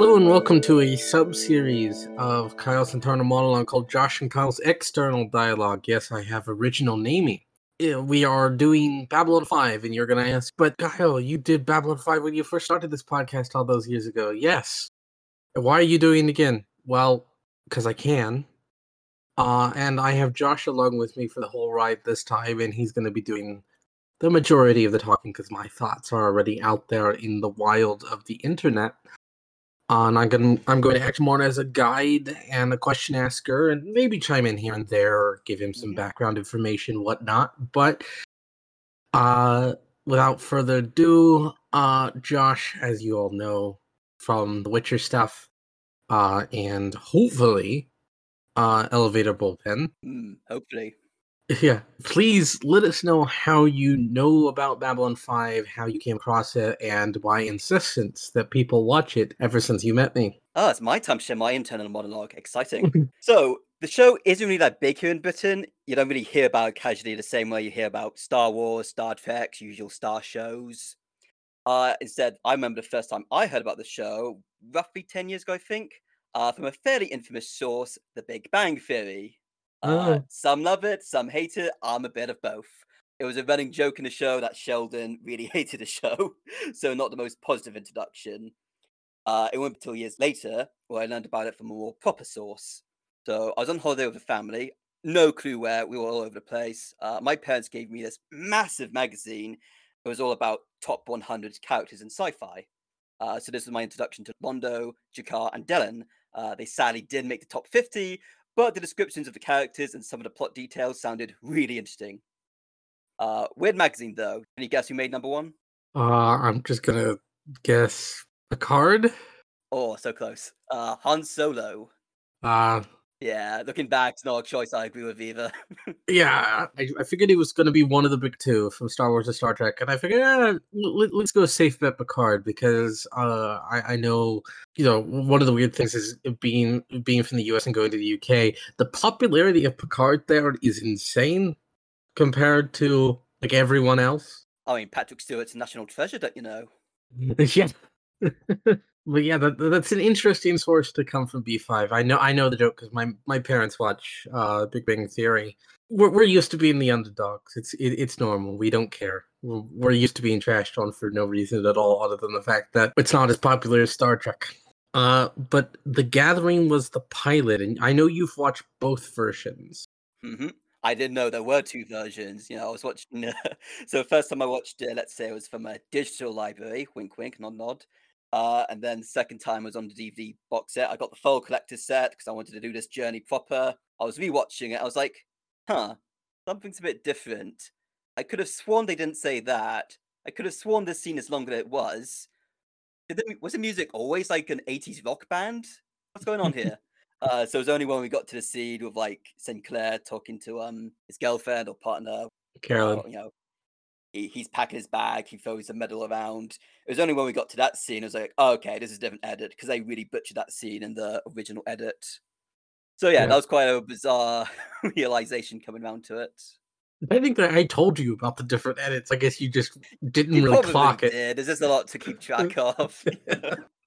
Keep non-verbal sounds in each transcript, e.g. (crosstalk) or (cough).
Hello and welcome to a sub-series of Kyle's internal monologue called Josh and Kyle's External Dialogue. Yes, I have original naming. We are doing Babylon 5, and you're going to ask, but Kyle, you did Babylon 5 when you first started this podcast all those years ago. Yes. Why are you doing it again? Well, because I can. Uh, and I have Josh along with me for the whole ride this time, and he's going to be doing the majority of the talking because my thoughts are already out there in the wild of the internet. Uh, and I'm going, I'm going to act more as a guide and a question asker, and maybe chime in here and there, or give him some Mhm. background information, whatnot. But uh, without further ado, uh, Josh, as you all know from the Witcher stuff, uh, and hopefully uh, Elevator Bullpen, Hmm, hopefully. Yeah, please let us know how you know about Babylon 5, how you came across it, and why insistence that people watch it ever since you met me. oh it's my time to share my internal monologue. Exciting. (laughs) so the show isn't really that big here in Britain. You don't really hear about it casually the same way you hear about Star Wars, Star Trek, usual star shows. Uh, instead, I remember the first time I heard about the show, roughly 10 years ago, I think, uh, from a fairly infamous source, The Big Bang Theory. Uh, Oh. Some love it, some hate it. I'm a bit of both. It was a running joke in the show that Sheldon really (laughs) hated the show, so not the most positive introduction. Uh, it be until years later where I learned about it from a more proper source. So I was on holiday with the family, no clue where, we were all over the place. Uh, my parents gave me this massive magazine. It was all about top 100 characters in sci fi. Uh, so this was my introduction to Londo, G'Kar, and Delenn. Uh, they sadly did make the top 50, but the descriptions of the characters and some of the plot details sounded really interesting. Uh, weird magazine, though. Can you guess who made number one? Uh, I'm just gonna guess Picard. Oh, so close. Uh, Han Solo. Uh, Yeah, looking back, it's not a choice I agree with either. (laughs) yeah, I, I figured it was gonna be one of the big two from Star Wars to Star Trek, and I figured eh, let, us go safe bet Picard because uh, I, I know you know one of the weird things is being being from the US and going to the UK, the popularity of Picard there is insane compared to like everyone else. I mean, Patrick Stewart's a national treasure, don't you know? (laughs) yeah. (laughs) but yeah, that, that's an interesting source to come from B5. I know I know the joke because my, my parents watch uh, Big Bang Theory. We're, we're used to being the underdogs. It's it, it's normal. We don't care. We're, we're used to being trashed on for no reason at all, other than the fact that it's not as popular as Star Trek. Uh, but The Gathering was the pilot, and I know you've watched both versions. hmm I didn't know there were two versions. You know, I was watching. (laughs) so the first time I watched it, let's say it was from a digital library. Wink, wink, nod, nod. Uh, and then second time was on the DVD box set. I got the full collector's set because I wanted to do this journey proper. I was rewatching it. I was like, huh, something's a bit different. I could have sworn they didn't say that. I could have sworn this scene is longer than it was. Was the music always like an 80s rock band? What's going on here? (laughs) Uh, so it was only when we got to the scene with like Sinclair talking to um his girlfriend or partner, Carolyn. or, you know, he, he's packing his bag, he throws the medal around. It was only when we got to that scene, I was like, oh, okay, this is a different edit because they really butchered that scene in the original edit. So yeah, Yeah. that was quite a bizarre (laughs) realization coming around to it. I think that I told you about the different edits. I guess you just didn't You really clock it. There's just a lot to keep track (laughs) of. (laughs)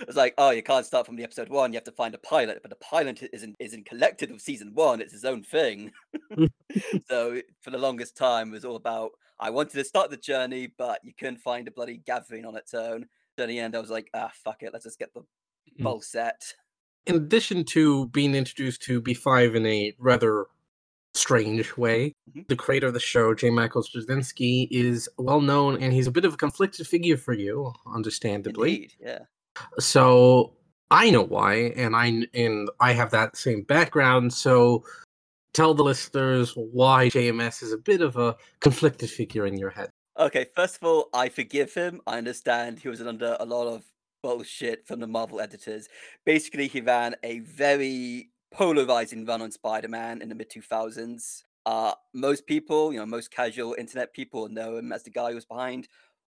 It's like, oh, you can't start from the episode one. You have to find a pilot, but the pilot isn't isn't collected of season one. It's his own thing. (laughs) so for the longest time, it was all about I wanted to start the journey, but you couldn't find a bloody gathering on its own. So in the end, I was like, ah, fuck it, let's just get the Mm. full set. in addition to being introduced to B5 in a rather strange way, Mhm. the creator of the show, J. Michael Straczynski, is well known and he's a bit of a conflicted figure for you, understandably. Indeed, yeah. So I know why, and I and I have that same background. So tell the listeners why JMS is a bit of a conflicted figure in your head. Okay, first of all, I forgive him. I understand he was under a lot of bullshit from the Marvel editors. Basically, he ran a very polarizing run on Spider Man in the mid 2000s. Uh, most people, you know, most casual internet people know him as the guy who was behind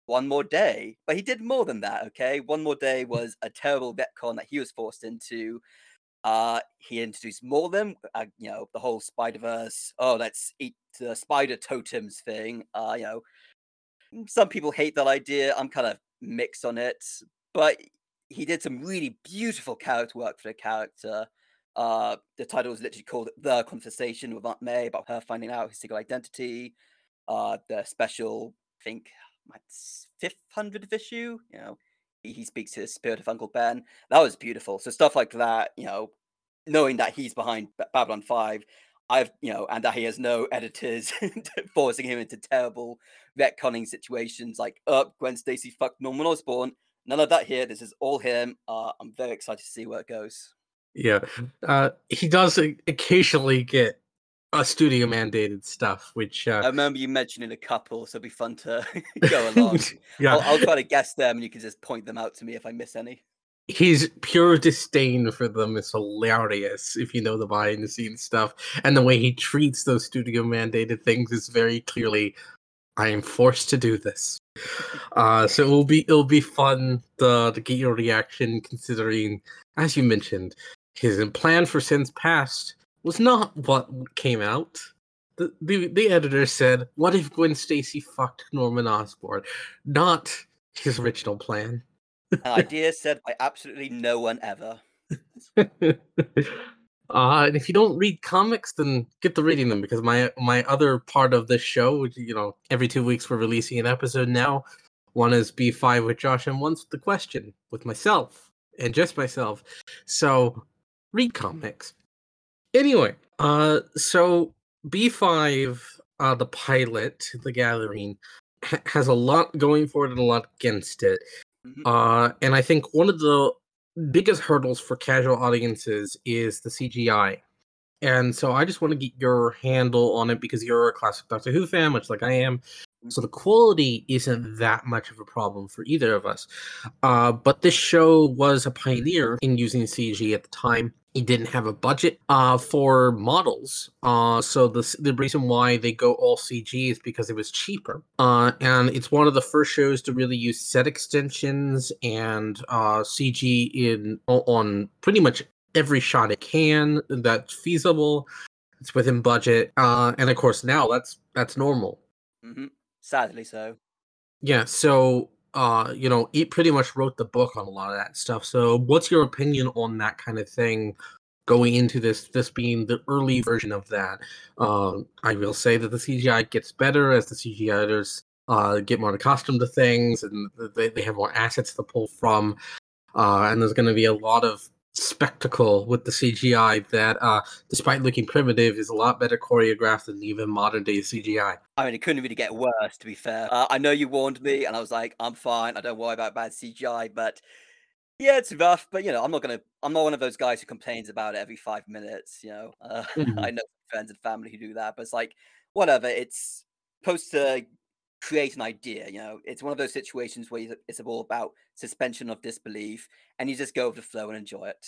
One More Day. But he did more than that, okay? One More Day was a terrible retcon that he was forced into. Uh, he introduced more of them, uh, you know, the whole Spider Verse. Oh, let's eat the spider totems thing. Uh, you know, mm, some people hate that idea. I'm kind of mixed on it, but he did some really beautiful character work for the character. Uh, the title was literally called "The Conversation with Aunt May" about her finding out his single identity. Uh, the special, I think, my fifth hundredth issue. You know, he, he speaks to the spirit of Uncle Ben. That was beautiful. So stuff like that, you know, knowing that he's behind Babylon Five, I've you know, and that he has no editors (laughs) forcing him into terrible retconning situations like, up oh, Gwen Stacy fucked Norman Osborn. None of that here. This is all him. Uh, I'm very excited to see where it goes. Yeah, uh, he does occasionally get a studio mandated stuff, which uh, I remember you mentioning a couple, so it'd be fun to (laughs) go along. (laughs) yeah, I'll, I'll, try to guess them, and you can just point them out to me if I miss any. His pure disdain for them is hilarious if you know the behind the scenes stuff, and the way he treats those studio mandated things is very clearly, I am forced to do this. (laughs) Uh, so it'll be it'll be fun to, to get your reaction, considering, as you mentioned, his plan for Sins Past was not what came out. The, the, the editor said, "What if Gwen Stacy fucked Norman Osborn?" Not his original plan. An idea said by absolutely no one ever. (laughs) uh, and if you don't read comics, then get to reading them because my my other part of this show, which you know, every two weeks we're releasing an episode now. One is B five with Josh, and one's the question with myself and just myself. So read comics. Anyway, uh, so B5, uh, the pilot, the Gathering, ha- has a lot going for it and a lot against it. Mm-hmm. Uh, and I think one of the biggest hurdles for casual audiences is the CGI. And so I just want to get your handle on it because you're a classic Doctor Who fan, much like I am. So the quality isn't that much of a problem for either of us. Uh, but this show was a pioneer in using CG at the time. It didn't have a budget uh, for models. Uh, so the, the reason why they go all CG is because it was cheaper. Uh, and it's one of the first shows to really use set extensions and uh, CG in on pretty much every shot it can that's feasible. It's within budget. Uh, and of course now that's that's normal. Mm-hmm. Sadly so. Yeah, so uh, you know, it pretty much wrote the book on a lot of that stuff. So what's your opinion on that kind of thing going into this this being the early version of that? Uh, I will say that the CGI gets better as the CGI editors uh, get more accustomed to things and they, they have more assets to pull from. Uh, and there's going to be a lot of spectacle with the CGI that, uh, despite looking primitive, is a lot better choreographed than even modern day CGI. I mean, it couldn't really get worse, to be fair. Uh, I know you warned me, and I was like, I'm fine. I don't worry about bad CGI, but yeah, it's rough. But you know, I'm not gonna. I'm not one of those guys who complains about it every five minutes. You know, uh, (laughs) mm-hmm. I know friends and family who do that, but it's like whatever. It's supposed to create an idea. You know, it's one of those situations where it's all about suspension of disbelief, and you just go with the flow and enjoy it.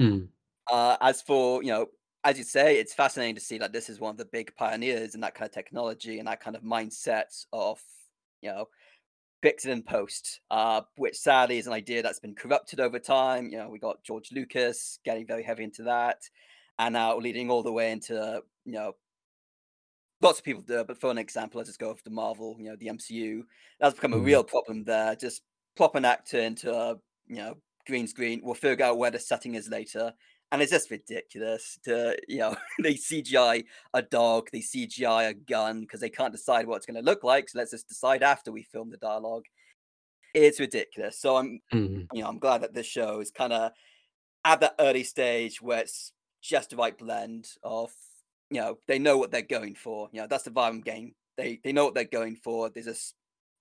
Mm. Uh, as for you know, as you say, it's fascinating to see that this is one of the big pioneers in that kind of technology and that kind of mindset of you know fix it in post, uh, which sadly is an idea that's been corrupted over time. You know, we got George Lucas getting very heavy into that, and now leading all the way into you know lots of people do it, but for an example, let's just go with the Marvel, you know, the MCU. That's become a mm. real problem there. Just plop an actor into a, you know, green screen. We'll figure out where the setting is later. And it's just ridiculous to, you know, (laughs) they CGI a dog, they CGI a gun because they can't decide what it's going to look like. So let's just decide after we film the dialogue. It's ridiculous. So I'm, mm. you know, I'm glad that this show is kind of at that early stage where it's just the right blend of you know they know what they're going for. You know that's the Violent game. They they know what they're going for. There's just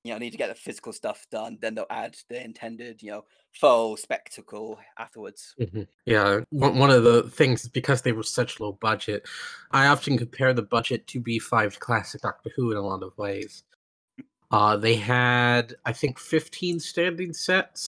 you know need to get the physical stuff done. Then they'll add the intended you know full spectacle afterwards. Mm-hmm. Yeah, one of the things is because they were such low budget. I often compare the budget to B5 classic Doctor Who in a lot of ways. Uh, they had, I think, 15 standing sets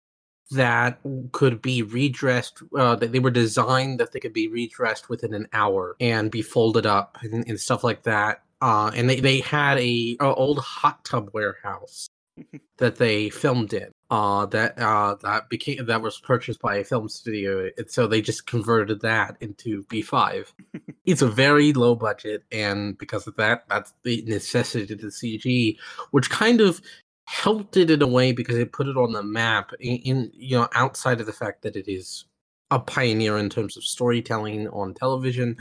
that could be redressed. Uh, they were designed that they could be redressed within an hour and be folded up and, and stuff like that. Uh, and they, they had a, a old hot tub warehouse (laughs) that they filmed in. Uh, that uh, that became that was purchased by a film studio, and so they just converted that into B5. (laughs) it's a very low budget, and because of that, that's the necessity to the CG, which kind of helped it in a way because it put it on the map in, in you know outside of the fact that it is a pioneer in terms of storytelling on television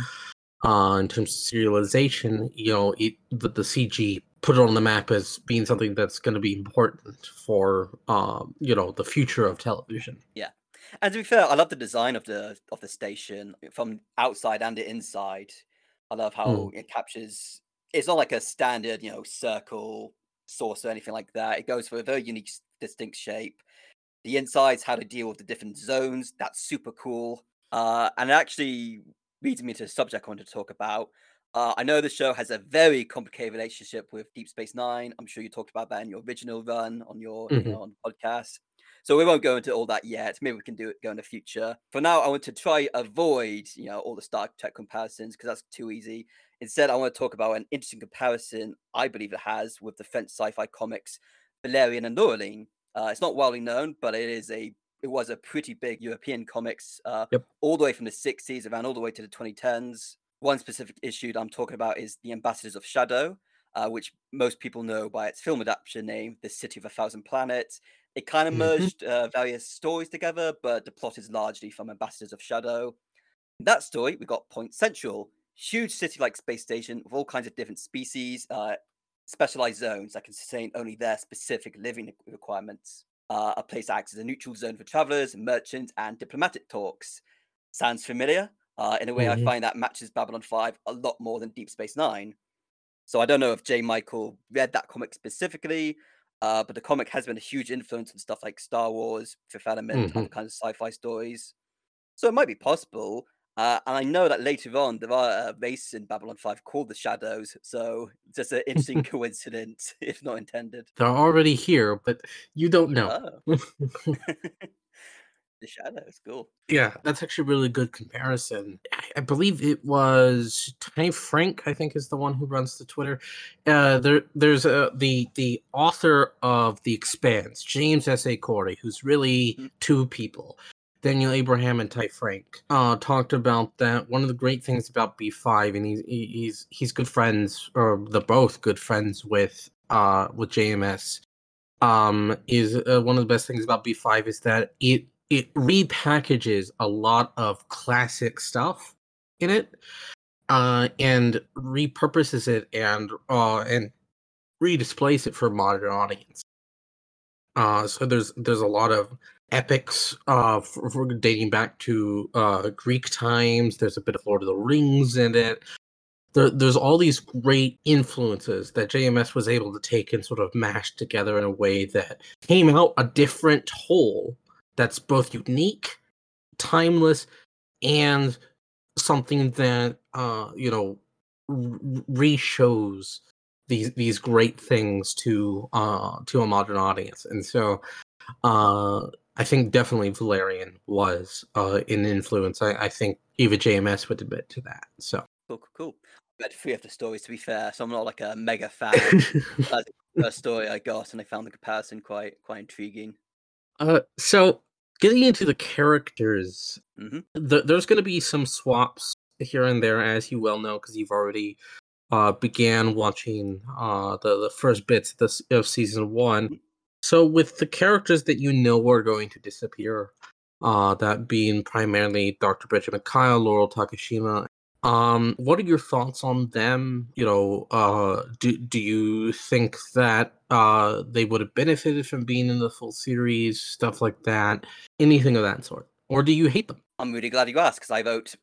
uh in terms of serialization you know it the, the cg put it on the map as being something that's going to be important for um you know the future of television Yeah. And to be fair, I love the design of the of the station from outside and the inside. I love how Mm. it captures. It's not like a standard, you know, circle source or anything like that. It goes for a very unique, distinct shape. The insides, how to deal with the different zones. That's super cool. Uh, and it actually leads me to a subject I wanted to talk about. Uh, I know the show has a very complicated relationship with Deep Space Nine. I'm sure you talked about that in your original run on your, you Mhm. know, on podcast. So we won't go into all that yet. Maybe we can do it go in the future. For now, I want to try avoid, you know, all the Star Trek comparisons because that's too easy. Instead, I want to talk about an interesting comparison I believe it has with the French sci-fi comics Valerian and Laureline. Uh, it's not widely known, but it is a it was a pretty big European comics uh, Yep. all the way from the 60s around all the way to the 2010s. One specific issue that I'm talking about is The Ambassadors of Shadow, uh, which most people know by its film adaptation name, The City of a Thousand Planets. It kind of Mhm. merged uh, various stories together, but the plot is largely from Ambassadors of Shadow. In that story, we got Point Central, huge city-like space station with all kinds of different species, uh, specialized zones that can sustain only their specific living requirements. Uh, a place that acts as a neutral zone for travelers, merchants, and diplomatic talks. Sounds familiar? Uh, in a way, Mhm. I find that matches Babylon 5 a lot more than Deep Space Nine. So I don't know if J. Michael read that comic specifically, uh, but the comic has been a huge influence on stuff like Star Wars, Fifth Element, other Mhm. kinds of sci-fi stories. So it might be possible. Uh, and I know that later on there are a race in Babylon 5 called the Shadows. So just an interesting (laughs) coincidence, (laughs) if not intended. they're already here but you don't know Oh, (laughs) the Shadows, cool. Yeah, that's actually a really good comparison. I, I believe it was Ty Franck, I think, is the one who runs the Twitter. Uh, there, there's a the the author of The Expanse, James S. A. Corey, who's really Mhm. two people. Daniel Abraham and Ty Franck uh, talked about that. One of the great things about B5, and he's he's he's good friends, or they're both good friends with uh with JMS. Um, is uh, one of the best things about B5 is that it it repackages a lot of classic stuff in it uh and repurposes it and uh and redisplays it for a modern audience uh so there's there's a lot of epics uh for, for dating back to uh greek times there's a bit of lord of the rings in it there, there's all these great influences that jms was able to take and sort of mash together in a way that came out a different whole that's both unique, timeless, and something that uh, you know re shows these these great things to uh to a modern audience. And so uh I think definitely Valerian was uh an influence. I, I think even JMS would admit to that. So Cool, cool, cool. I read three of the stories to be fair, so I'm not like a mega fan. (laughs) That's the first story I got, and I found the comparison quite quite intriguing. uh so getting into the characters Mhm. th- there's going to be some swaps here and there, as you well know, because you've already uh, began watching uh, the the first bits of, this, of season one. So, with the characters that you know are going to disappear, uh, that being primarily Dr. Benjamin Kyle, Laurel Takashima. Um, what are your thoughts on them? You know, uh, do do you think that uh, they would have benefited from being in the full series, stuff like that, anything of that sort, or do you hate them? I'm really glad you asked because I wrote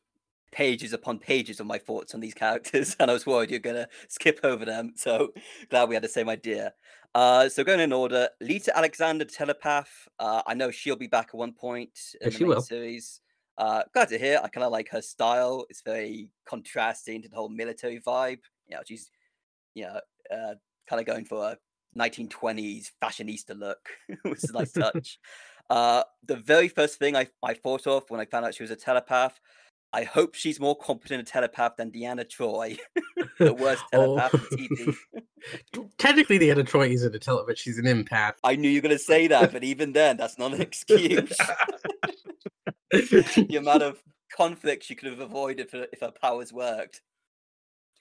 pages upon pages of my thoughts on these characters, (laughs) and I was worried you're gonna skip over them. So glad we had the same idea. Uh, so going in order, Lita Alexander, telepath. Uh, I know she'll be back at one point in the she main will. series. Uh, glad to hear. I kind of like her style. It's very contrasting to the whole military vibe. You know, she's you know uh, kind of going for a 1920s fashionista look, (laughs) which is a nice (laughs) touch. Uh, the very first thing I, I thought of when I found out she was a telepath, I hope she's more competent a telepath than Deanna Troi, (laughs) the worst (laughs) Oh. telepath in TV. Technically, Deanna Troi isn't a telepath; but she's an empath. I knew you were going to say that, but even then, that's not an excuse. (laughs) the amount of conflicts you could have avoided if her, if her powers worked.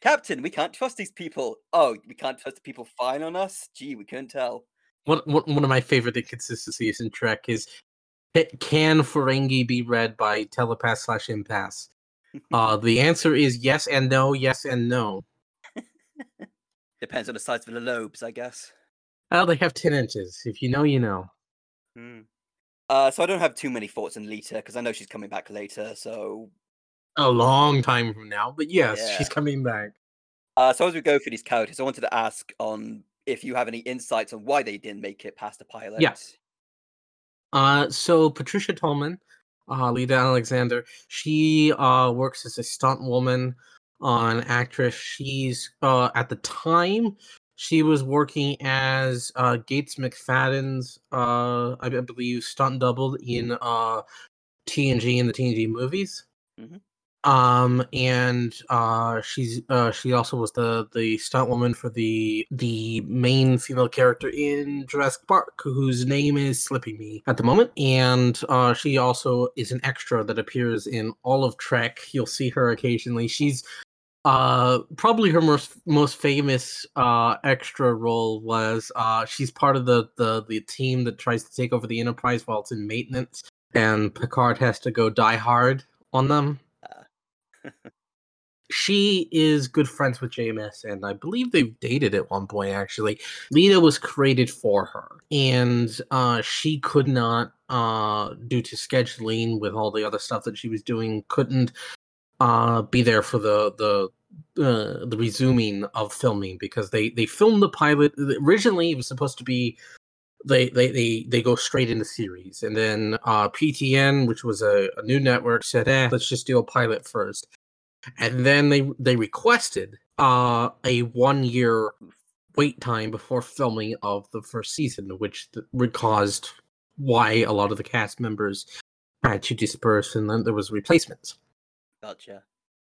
Captain, we can't trust these people. Oh, we can't trust the people fine on us? Gee, we couldn't tell. one, one one of my favorite inconsistencies in Trek is can Ferengi be read by telepath slash empaths? Uh, the answer is yes and no, yes and no. (laughs) Depends on the size of the lobes, I guess. Well, they have 10 inches. If you know, you know. Hmm. Uh, so I don't have too many thoughts on Lita because I know she's coming back later. So a long time from now, but yes, Yeah. she's coming back. Uh, so as we go through these characters, I wanted to ask on if you have any insights on why they didn't make it past the pilot. Uh, so Patricia Tallman, uh, Lita Alexander, she uh works as a stunt woman, uh, an actress. She's uh at the time she was working as uh Gates McFadden's uh I believe stunt double in uh TNG in the TNG movies. Mhm. Um and uh she's uh she also was the the stunt woman for the the main female character in Jurassic Park whose name is slipping me at the moment and uh she also is an extra that appears in all of Trek. You'll see her occasionally. She's uh probably her most most famous uh extra role was uh she's part of the the the team that tries to take over the Enterprise while it's in maintenance and Picard has to go die hard on them she is good friends with JMS, and I believe they've dated at one point. Actually, Lita was created for her, and uh, she could not, uh, due to scheduling with all the other stuff that she was doing, couldn't uh, be there for the the uh, the resuming of filming because they they filmed the pilot originally. It was supposed to be they they they they go straight into series, and then uh, PTN, which was a, a new network, said, "Eh, let's just do a pilot first. And then they they requested uh a one year wait time before filming of the first season which th- would caused why a lot of the cast members had to disperse and then there was replacements. Gotcha.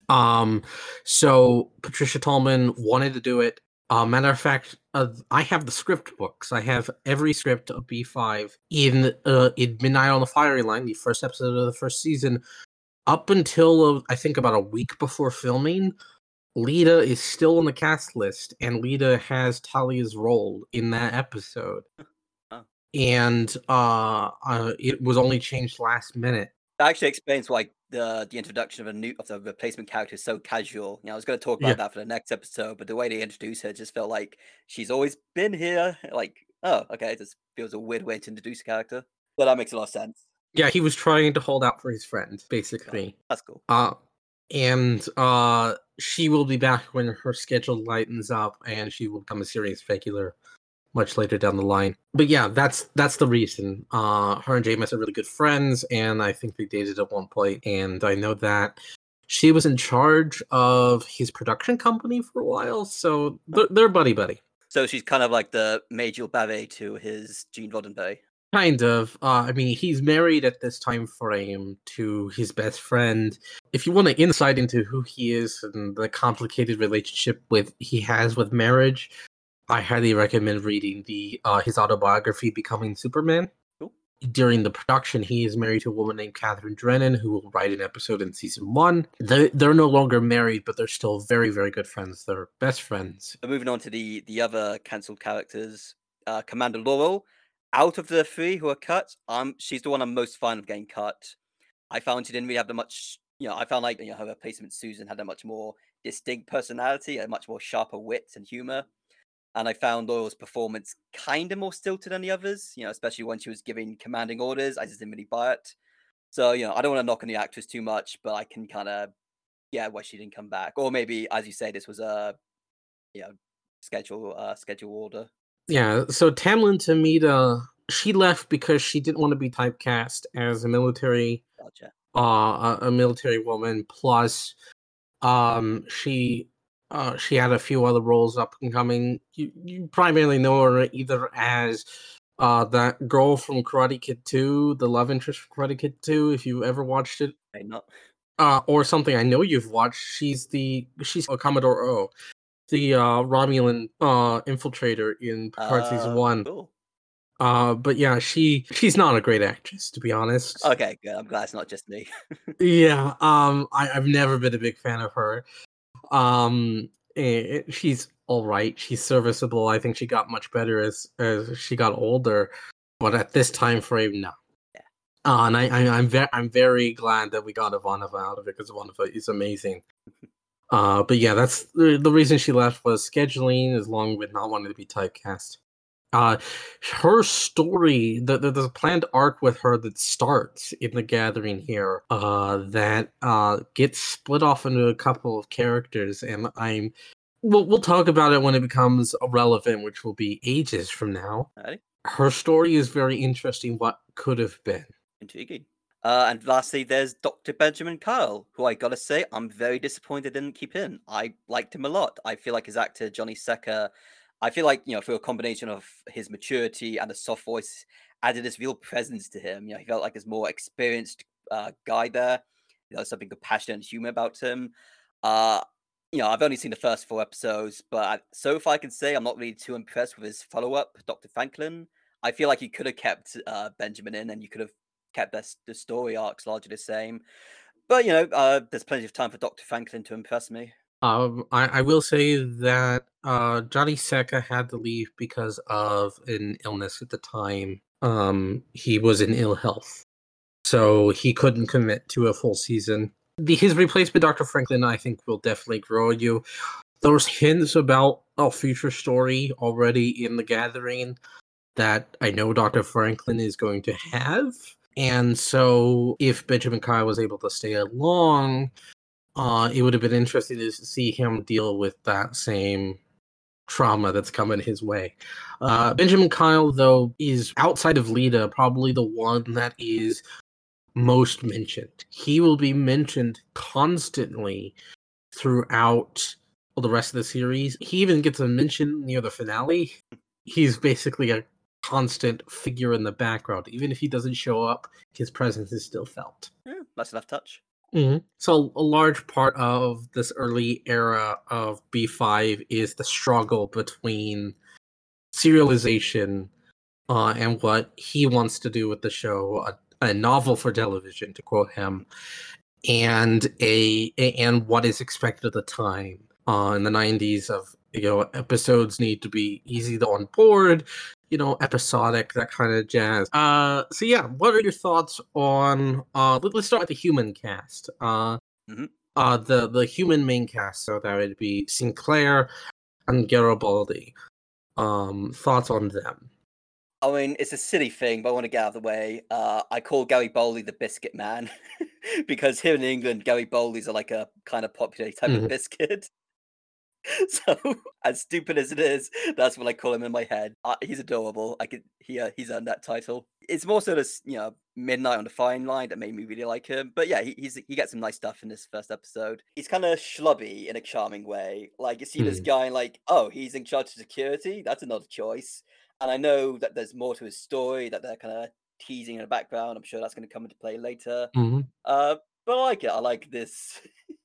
um so patricia tallman wanted to do it uh, matter of fact, uh, I have the script books. I have every script of B5 in uh, in Midnight on the Firing Line, the first episode of the first season, up until uh, I think about a week before filming, Lita is still on the cast list, and Lita has Talia's role in that episode. Oh. And uh, uh, it was only changed last minute. That actually explains why the the introduction of a new of the replacement character is so casual. You know, I was going to talk about Yeah. that for the next episode, but the way they introduce her just felt like she's always been here. (laughs) Like, oh, okay, it just feels a weird way to introduce a character. But that makes a lot of sense. Yeah, he was trying to hold out for his friend, basically. That's cool. Uh, and uh, she will be back when her schedule lightens up, and she will become a serious regular much later down the line. But yeah, that's that's the reason. Uh, her and James are really good friends, and I think they dated at one point. And I know that she was in charge of his production company for a while, so they're, they're buddy buddy. So she's kind of like the Majel Barrett to his Gene Roddenberry. Kind of. Uh, I mean, he's married at this time frame to his best friend. If you want an insight into who he is and the complicated relationship with he has with marriage, I highly recommend reading the uh, his autobiography, Becoming Superman. Cool. During the production, he is married to a woman named Kathryn Drennan, who will write an episode in season one. They're, they're no longer married, but they're still very, very good friends. They're best friends. But moving on to the the other cancelled characters, uh, Commander Laurel. Out of the three who are cut, um, she's the one I'm most fond of getting cut. I found she didn't really have that much. You know, I found like you know her replacement Susan had a much more distinct personality, a much more sharper wit and humor. And I found Laurel's performance kind of more stilted than the others. You know, especially when she was giving commanding orders. I just didn't really buy it. So you know, I don't want to knock on the actress too much, but I can kind of yeah, why she didn't come back, or maybe as you say, this was a you know schedule uh schedule order. Yeah, so Tamlyn Tomita, she left because she didn't want to be typecast as a military Gotcha. uh a, a military woman plus um she uh she had a few other roles up and coming you, you primarily know her either as uh that girl from karate kid 2 the love interest from karate kid 2 if you ever watched it I not. uh or something i know you've watched she's the she's a commodore o the uh romulan uh infiltrator in picard season Uh, 1 Cool. uh but yeah she she's not a great actress to be honest Okay, good. I'm glad it's not just me. (laughs) yeah um I, i've never been a big fan of her um eh, she's all right. She's serviceable. I think she got much better as as she got older, but at this time frame, no. Yeah. Uh, and I, I I'm very I'm very glad that we got Ivanova out of it because Ivanova is amazing. uh, but yeah, that's the, the reason she left was scheduling, as long with not wanting to be typecast. Uh, her story, the, the, there's a planned arc with her that starts in the gathering here, uh, that uh gets split off into a couple of characters, and I'm we'll we'll talk about it when it becomes relevant, which will be ages from now. Her story is very interesting. What could have been. Intriguing. Uh, and lastly, there's Dr. Benjamin Kyle, who I gotta say, I'm very disappointed didn't keep in. I liked him a lot. I feel like his actor, Johnny Sekka, I feel like, you know, through a combination of his maturity and a soft voice, added this real presence to him. You know, he felt like this more experienced uh, guy there. You know, something compassionate and human about him. Uh, you know, I've only seen the first four episodes, but I- so far I can say I'm not really too impressed with his follow up, Dr. Franklin. I feel like he could have kept uh, Benjamin in and you could have kept the, the story arcs largely the same. But, you know, uh, there's plenty of time for Dr. Franklin to impress me. Um, I, I will say that uh, Johnny Sekka had to leave because of an illness at the time. Um, he was in ill health, so he couldn't commit to a full season. The, his replacement, Dr. Franklin, I think will definitely grow you. There's hints about a future story already in the gathering that I know Dr. Franklin is going to have. And so if Benjamin Kyle was able to stay along, uh, it would have been interesting to see him deal with that same trauma that's coming his way. Uh, Benjamin Kyle, though, is outside of Lita, probably the one that is most mentioned. He will be mentioned constantly throughout the rest of the series. He even gets a mention near the finale. He's basically a constant figure in the background. Even if he doesn't show up, his presence is still felt. Yeah, nice enough touch. Hmm So a large part of this early era of B5 is the struggle between serialization uh, and what he wants to do with the show, a, a novel for television, to quote him, and a, and what is expected at the time. Uh, in the 90s, of you know, episodes need to be easy to on board, you know, episodic, that kind of jazz. Uh, so yeah, what are your thoughts on? Uh, let, us start with the human cast. Uh, Mhm. uh, the the human main cast. So that would be Sinclair and Garibaldi. Um, thoughts on them? I mean, it's a silly thing, but I want to get out of the way. Uh, I call Garibaldi the biscuit man (laughs) because here in England, Garibaldis are like a kind of popular type Mhm. of biscuit. (laughs) So, as stupid as it is, that's what I call him in my head. Uh, he's adorable. I could, he, uh, he's earned that title. It's more sort of, you know, midnight on the firing line that made me really like him. But yeah, he, he's he gets some nice stuff in this first episode. He's kind of schlubby in a charming way. Like you see this Mm. guy, like, oh, he's in charge of security. That's another choice. And I know that there's more to his story that they're kind of teasing in the background. I'm sure that's going to come into play later. Mm-hmm. Uh, but I like it. I like this. (laughs)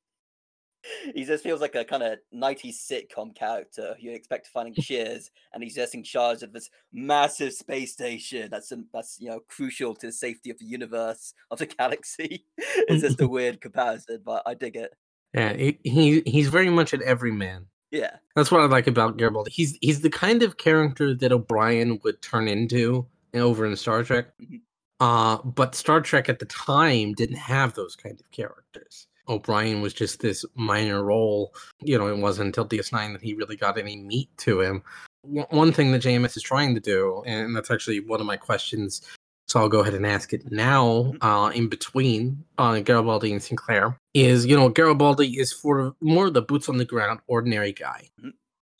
(laughs) he just feels like a kind of 90s sitcom character you'd expect to find in (laughs) Cheers, and he's just in charge of this massive space station that's that's you know crucial to the safety of the universe of the galaxy. (laughs) it's just a weird comparison, but I dig it. Yeah, he, he he's very much an everyman. Yeah, That's what I like about Garibaldi. He's he's the kind of character that O'Brien would turn into over in Star Trek. Mhm. Uh, but Star Trek at the time didn't have those kind of characters. O'Brien was just this minor role. You know, it wasn't until DS9 that he really got any meat to him. One one thing that JMS is trying to do, and that's actually one of my questions, so I'll go ahead and ask it now, uh, in between uh, Garibaldi and Sinclair, is you know, Garibaldi is for more the boots on the ground, ordinary guy. Mhm.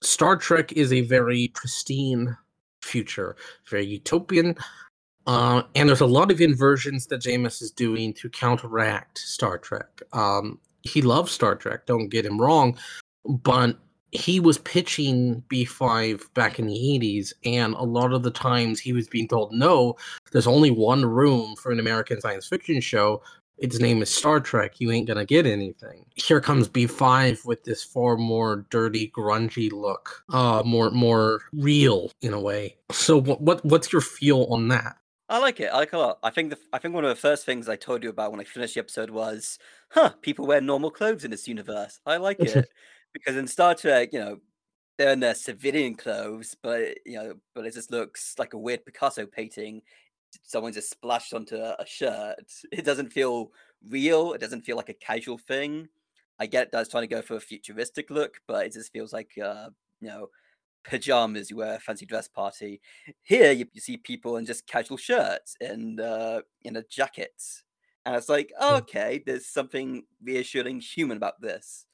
Star Trek is a very pristine future, very utopian. Uh, and there's a lot of inversions that JMS is doing to counteract Star Trek. Um, he loves Star Trek, don't get him wrong, but he was pitching B5 back in the 80s, and a lot of the times he was being told, no, there's only one room for an American science fiction show. Its name is Star Trek. You ain't gonna get anything. Here comes B5 with this far more dirty, grungy look, uh, more more real in a way. So, what what what's your feel on that? I like it. I like it a lot. I think the I think one of the first things I told you about when I finished the episode was, huh, people wear normal clothes in this universe. I like it (laughs) because in Star Trek, you know, they're in their civilian clothes, but you know, but it just looks like a weird Picasso painting. Someone just splashed onto a shirt. It doesn't feel real. It doesn't feel like a casual thing. I get it does trying to go for a futuristic look, but it just feels like uh, you know pajamas you wear a fancy dress party. Here you, you see people in just casual shirts and uh, in a jackets, and it's like oh, okay, there's something reassuring human about this.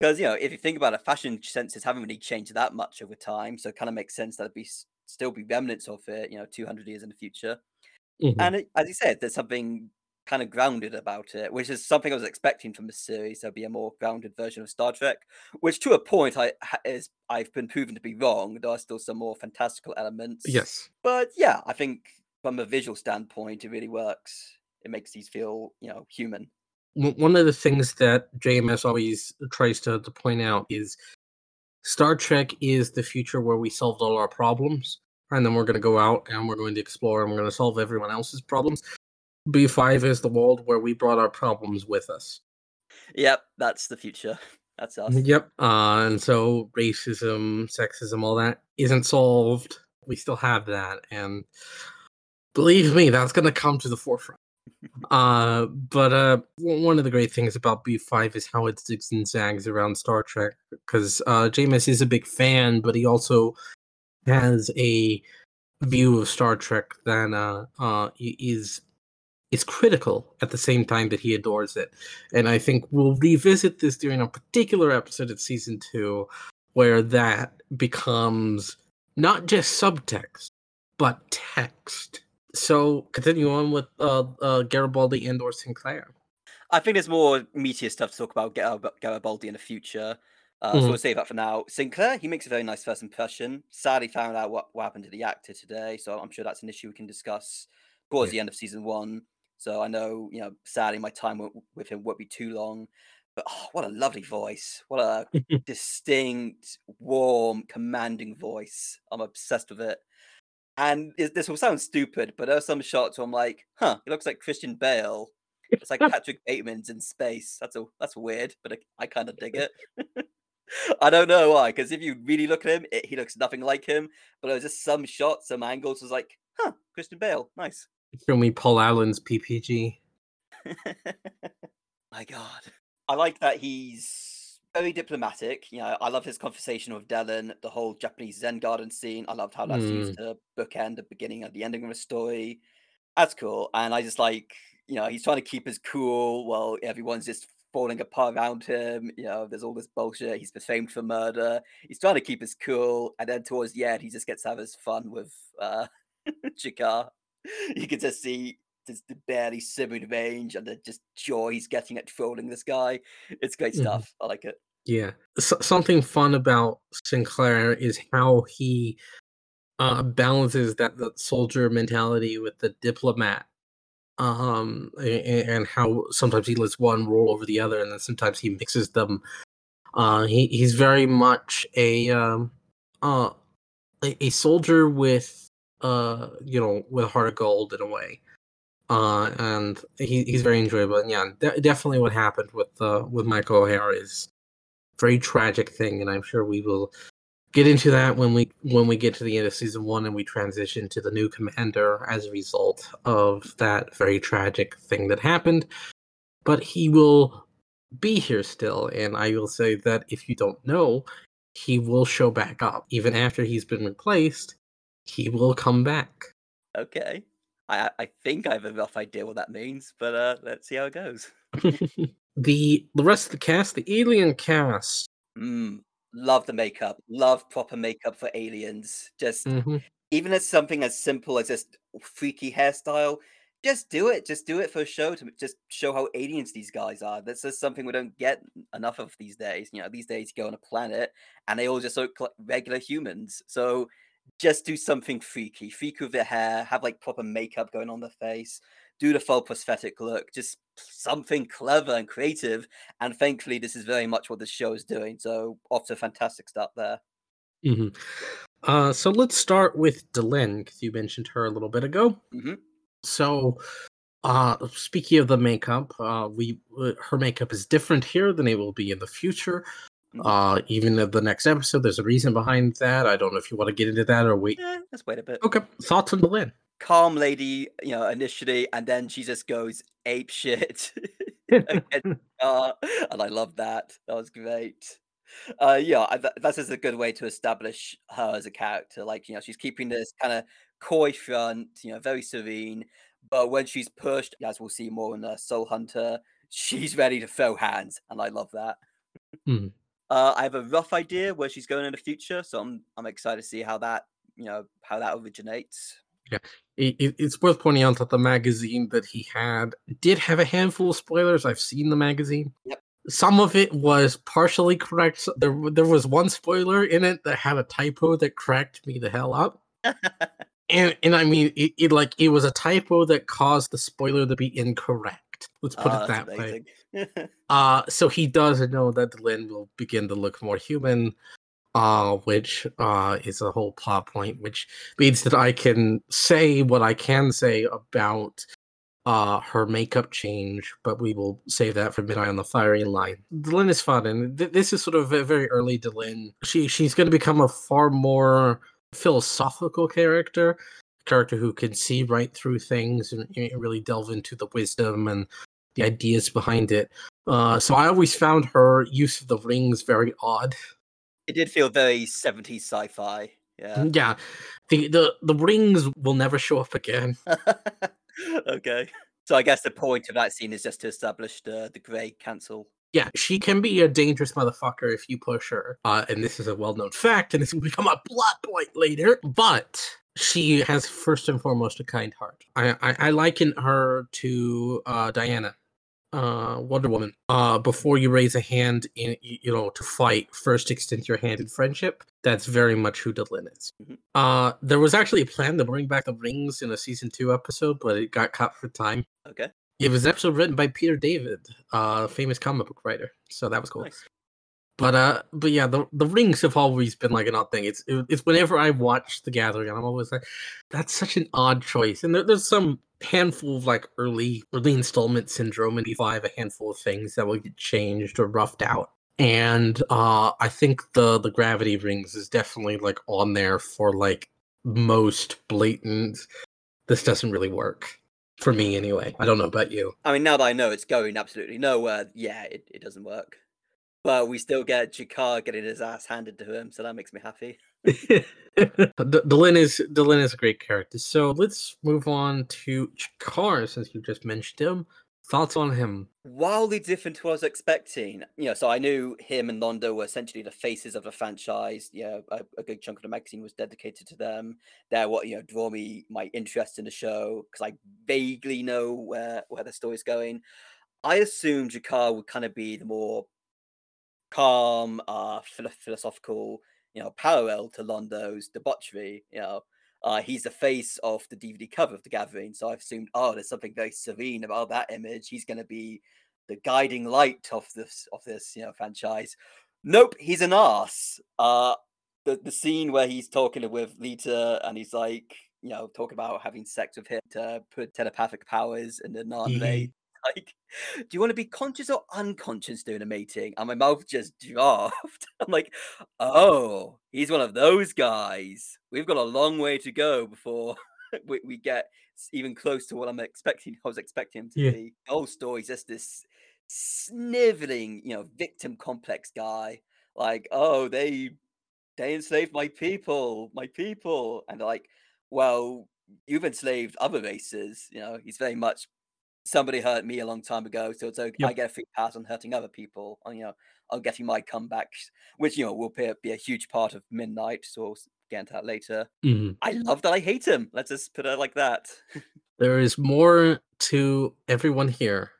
Because you know, if you think about it, fashion senses haven't really changed that much over time, so it kind of makes sense that it'd be still be remnants of it, you know, 200 years in the future. Mhm. And it, as you said, there's something kind of grounded about it, which is something I was expecting from the series. There'll be a more grounded version of Star Trek, which to a point I is I've been proven to be wrong. There are still some more fantastical elements. Yes. But yeah, I think from a visual standpoint, it really works. It makes these feel, you know, human. One of the things that JMS always tries to, to point out is Star Trek is the future where we solved all our problems, and then we're going to go out and we're going to explore and we're going to solve everyone else's problems. B5 is the world where we brought our problems with us. Yep, that's the future. (laughs) That's us. Yep. Uh, and so racism, sexism, all that isn't solved. We still have that, and believe me, that's going to come to the forefront. (laughs) uh, but uh, one of the great things about B5 is how it zigs and zags around Star Trek, because uh, JMS is a big fan, but he also has a view of Star Trek that uh, uh, is is critical at the same time that he adores it. And I think we'll revisit this during a particular episode of season two, where that becomes not just subtext, but text. So continue on with uh, uh, Garibaldi and or Sinclair. I think there's more meatier stuff to talk about Gar- Garibaldi in the future. Uh, So Mhm. we'll save that for now. Sinclair, he makes a very nice first impression. Sadly, found out what, what happened to the actor today, so I'm sure that's an issue we can discuss towards Yeah. the end of season one. So I know, you know, sadly, my time with him won't be too long. But oh, what a lovely voice! What a (laughs) distinct, warm, commanding voice. I'm obsessed with it. And this will sound stupid, but there are some shots where I'm like, "Huh, he looks like Christian Bale." It's like (laughs) Patrick Bateman's in space. That's a that's weird, but I, I kind of dig it. (laughs) I don't know why, because if you really look at him, it, he looks nothing like him. But there was just some shots, some angles was like, huh, Christian Bale, nice. Show me Paul Allen's PPG. (laughs) My God, I like that he's very diplomatic. You know, I love his conversation with Delenn, the whole Japanese Zen garden scene. I loved how that's used to bookend the beginning and the ending of a story. That's cool, and I just like, you know, he's trying to keep his cool while everyone's just falling apart around him. You know, there's all this bullshit. He's been famed for murder. He's trying to keep his cool, and then towards the end, he just gets to have his fun with uh, (laughs) G'Kar. (laughs) You can just see just the barely simmering range and the just joy he's getting at trolling this guy. It's great Mhm. stuff. I like it. Yeah. S- something fun about Sinclair is how he uh, balances that the soldier mentality with the diplomat. Um, a- a- and how sometimes he lets one roll over the other, and then sometimes he mixes them. Uh, he he's very much a um, uh, a, a soldier with uh, you know, with heart of gold in a way. Uh, and he, he's very enjoyable. And yeah, de- definitely what happened with uh, with Michael O'Hare is very tragic thing, and I'm sure we will get into that when we when we get to the end of season one and we transition to the new commander as a result of that very tragic thing that happened. But he will be here still, and I will say that if you don't know, he will show back up even after he's been replaced. He will come back. Okay. I I think I have a rough idea what that means, but uh let's see how it goes. (laughs) the the rest of the cast, the alien cast, Mm, love the makeup. Love proper makeup for aliens. Just mhm, even as something as simple as just freaky hairstyle, just do it. Just do it for a show to just show how aliens these guys are. That's just something we don't get enough of these days. You know, these days you go on a planet and they all just look like regular humans. So just do something freaky, freaky with their hair, have like proper makeup going on their face, do the full prosthetic look, just something clever and creative. And thankfully, this is very much what the show is doing. So off to a fantastic start there. mhm. Uh, so let's start with Delenn because you mentioned her a little bit ago. Mhm. So, uh, speaking of the makeup, uh, we uh, her makeup is different here than it will be in the future. Mhm. Uh, even the next episode, there's a reason behind that. I don't know if you want to get into that or wait. Eh, let's wait a bit. Okay, thoughts on Delenn? Calm lady, you know, initially, and then she just goes ape shit. (laughs) (laughs) and I love that. That was great. Uh, yeah, I, th- that's just a good way to establish her as a character. Like, you know, she's keeping this kind of coy front, you know, very serene. But when she's pushed, as we'll see more in the Soul Hunter, she's ready to throw hands, and I love that. Hmm. Uh, I have a rough idea where she's going in the future, so I'm I'm excited to see how that you know how that originates. It, it- it's worth pointing out that the magazine that he had did have a handful of spoilers. I've seen the magazine. Yep. Some of it was partially correct. so There, there was one spoiler in it that had a typo that cracked me the hell up. (laughs) And and I mean, it, it like it was a typo that caused the spoiler to be incorrect. Let's put Ah, it that's that way. (laughs) Uh so he does know that Lynn will begin to look more human, uh, which uh is a whole plot point, which means that I can say what I can say about uh her makeup change, but we will save that for Midnight on the Firing Line. Delenn is fun, and th- this is sort of a very early Delenn. She she's going to become a far more philosophical character, character who can see right through things and, really delve into the wisdom and the ideas behind it. Uh, so I always found her use of the rings very odd. it did feel very 70s sci-fi. Yeah. Yeah, the the the rings will never show up again. (laughs) okay. So I guess the point of that scene is just to establish the the Grey Council. Yeah, she can be a dangerous motherfucker if you push her. Uh, and this is a well known fact, and this will become a plot point later. But she has first and foremost a kind heart. I I, I liken her to uh, Diana, uh, Wonder Woman. Uh, before you raise a hand in you know to fight, first extend your hand in friendship. That's very much who Delenn is. Mhm. Uh, there was actually a plan to bring back the rings in a season two episode, but it got cut for time. Okay. It was episode written by Peter David, uh, famous comic book writer. So that was cool. Nice. But uh, but yeah, the the rings have always been like an odd thing. It's it- it's whenever I watch The Gathering, I'm always like, that's such an odd choice. And there, there's some handful of like early early installment syndrome in B5, a handful of things that will get changed or roughed out. And uh, I think the the gravity rings is definitely like on there for like most blatant. This doesn't really work for me anyway. I don't know about you. I mean, now that I know it's going absolutely nowhere, yeah, it, it doesn't work. But we still get G'Kar getting his ass handed to him, so that makes me happy. (laughs) Delenn is Delenn is a great character. So let's move on to G'Kar since you just mentioned him. Thoughts on him? Wildly different to what I was expecting. You know, so I knew him and Londo were essentially the faces of the franchise. Yeah, a, a good chunk of the magazine was dedicated to them. They're what you know draw me my interest in the show because I vaguely know where where the story's going. I assumed G'Kar would kind of be the more calm, uh, philo- philosophical, you know, parallel to Londo's debauchery. You know, uh, he's the face of the DVD cover of The Gathering, so I've assumed, oh, there's something very serene about that image. He's going to be the guiding light of this of this, you know, franchise. Nope, he's an ass. Uh, the the scene where he's talking with Lyta and he's like, you know, talking about having sex with him to put telepathic powers in the Narn Mhm. (laughs) like, do you want to be conscious or unconscious during a meeting? And my mouth just (laughs) dropped. I'm like, oh, he's one of those guys. We've got a long way to go before (laughs) we, we get even close to what I'm expecting. I was expecting him to Yeah. be. The whole story's just this sniveling, you know, victim complex guy. Like, oh, they they enslaved my people, my people, and like, well, you've enslaved other races. You know, he's very much somebody hurt me a long time ago, so it's okay. I get a free pass on hurting other people. On you know, on getting my comebacks, which you know will be a, be a huge part of Midnight. So we'll get into that later. Mhm. I love that I hate him. Let's just put it like that. (laughs) There is more to everyone here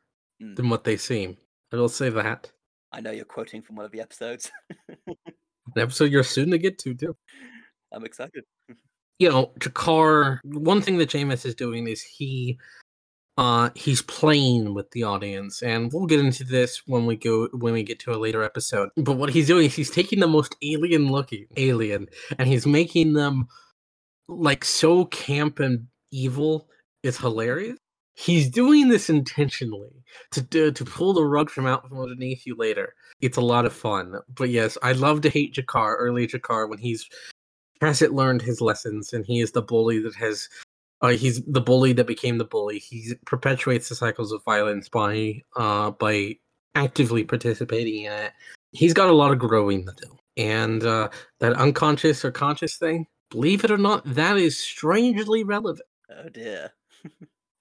Mm. than what they seem. I will say that. I know you're quoting from one of the episodes. (laughs) An episode you're soon to get to too. I'm excited. (laughs) you know, G'Kar, one thing that JMS is doing is he uh he's playing with the audience and we'll get into this when we go when we get to a later episode but what he's doing is he's taking the most alien looking alien and he's making them like so camp and evil it's hilarious he's doing this intentionally to to, to pull the rug from out from underneath you later. It's a lot of fun. But yes, I love to hate G'Kar, early G'Kar, when he's hasn't learned his lessons and he is the bully that has uh, he's the bully that became the bully. He perpetuates the cycles of violence by uh, by actively participating in it. He's got a lot of growing to do, and uh, that unconscious or conscious thing, believe it or not, that is strangely relevant. Oh dear. (laughs)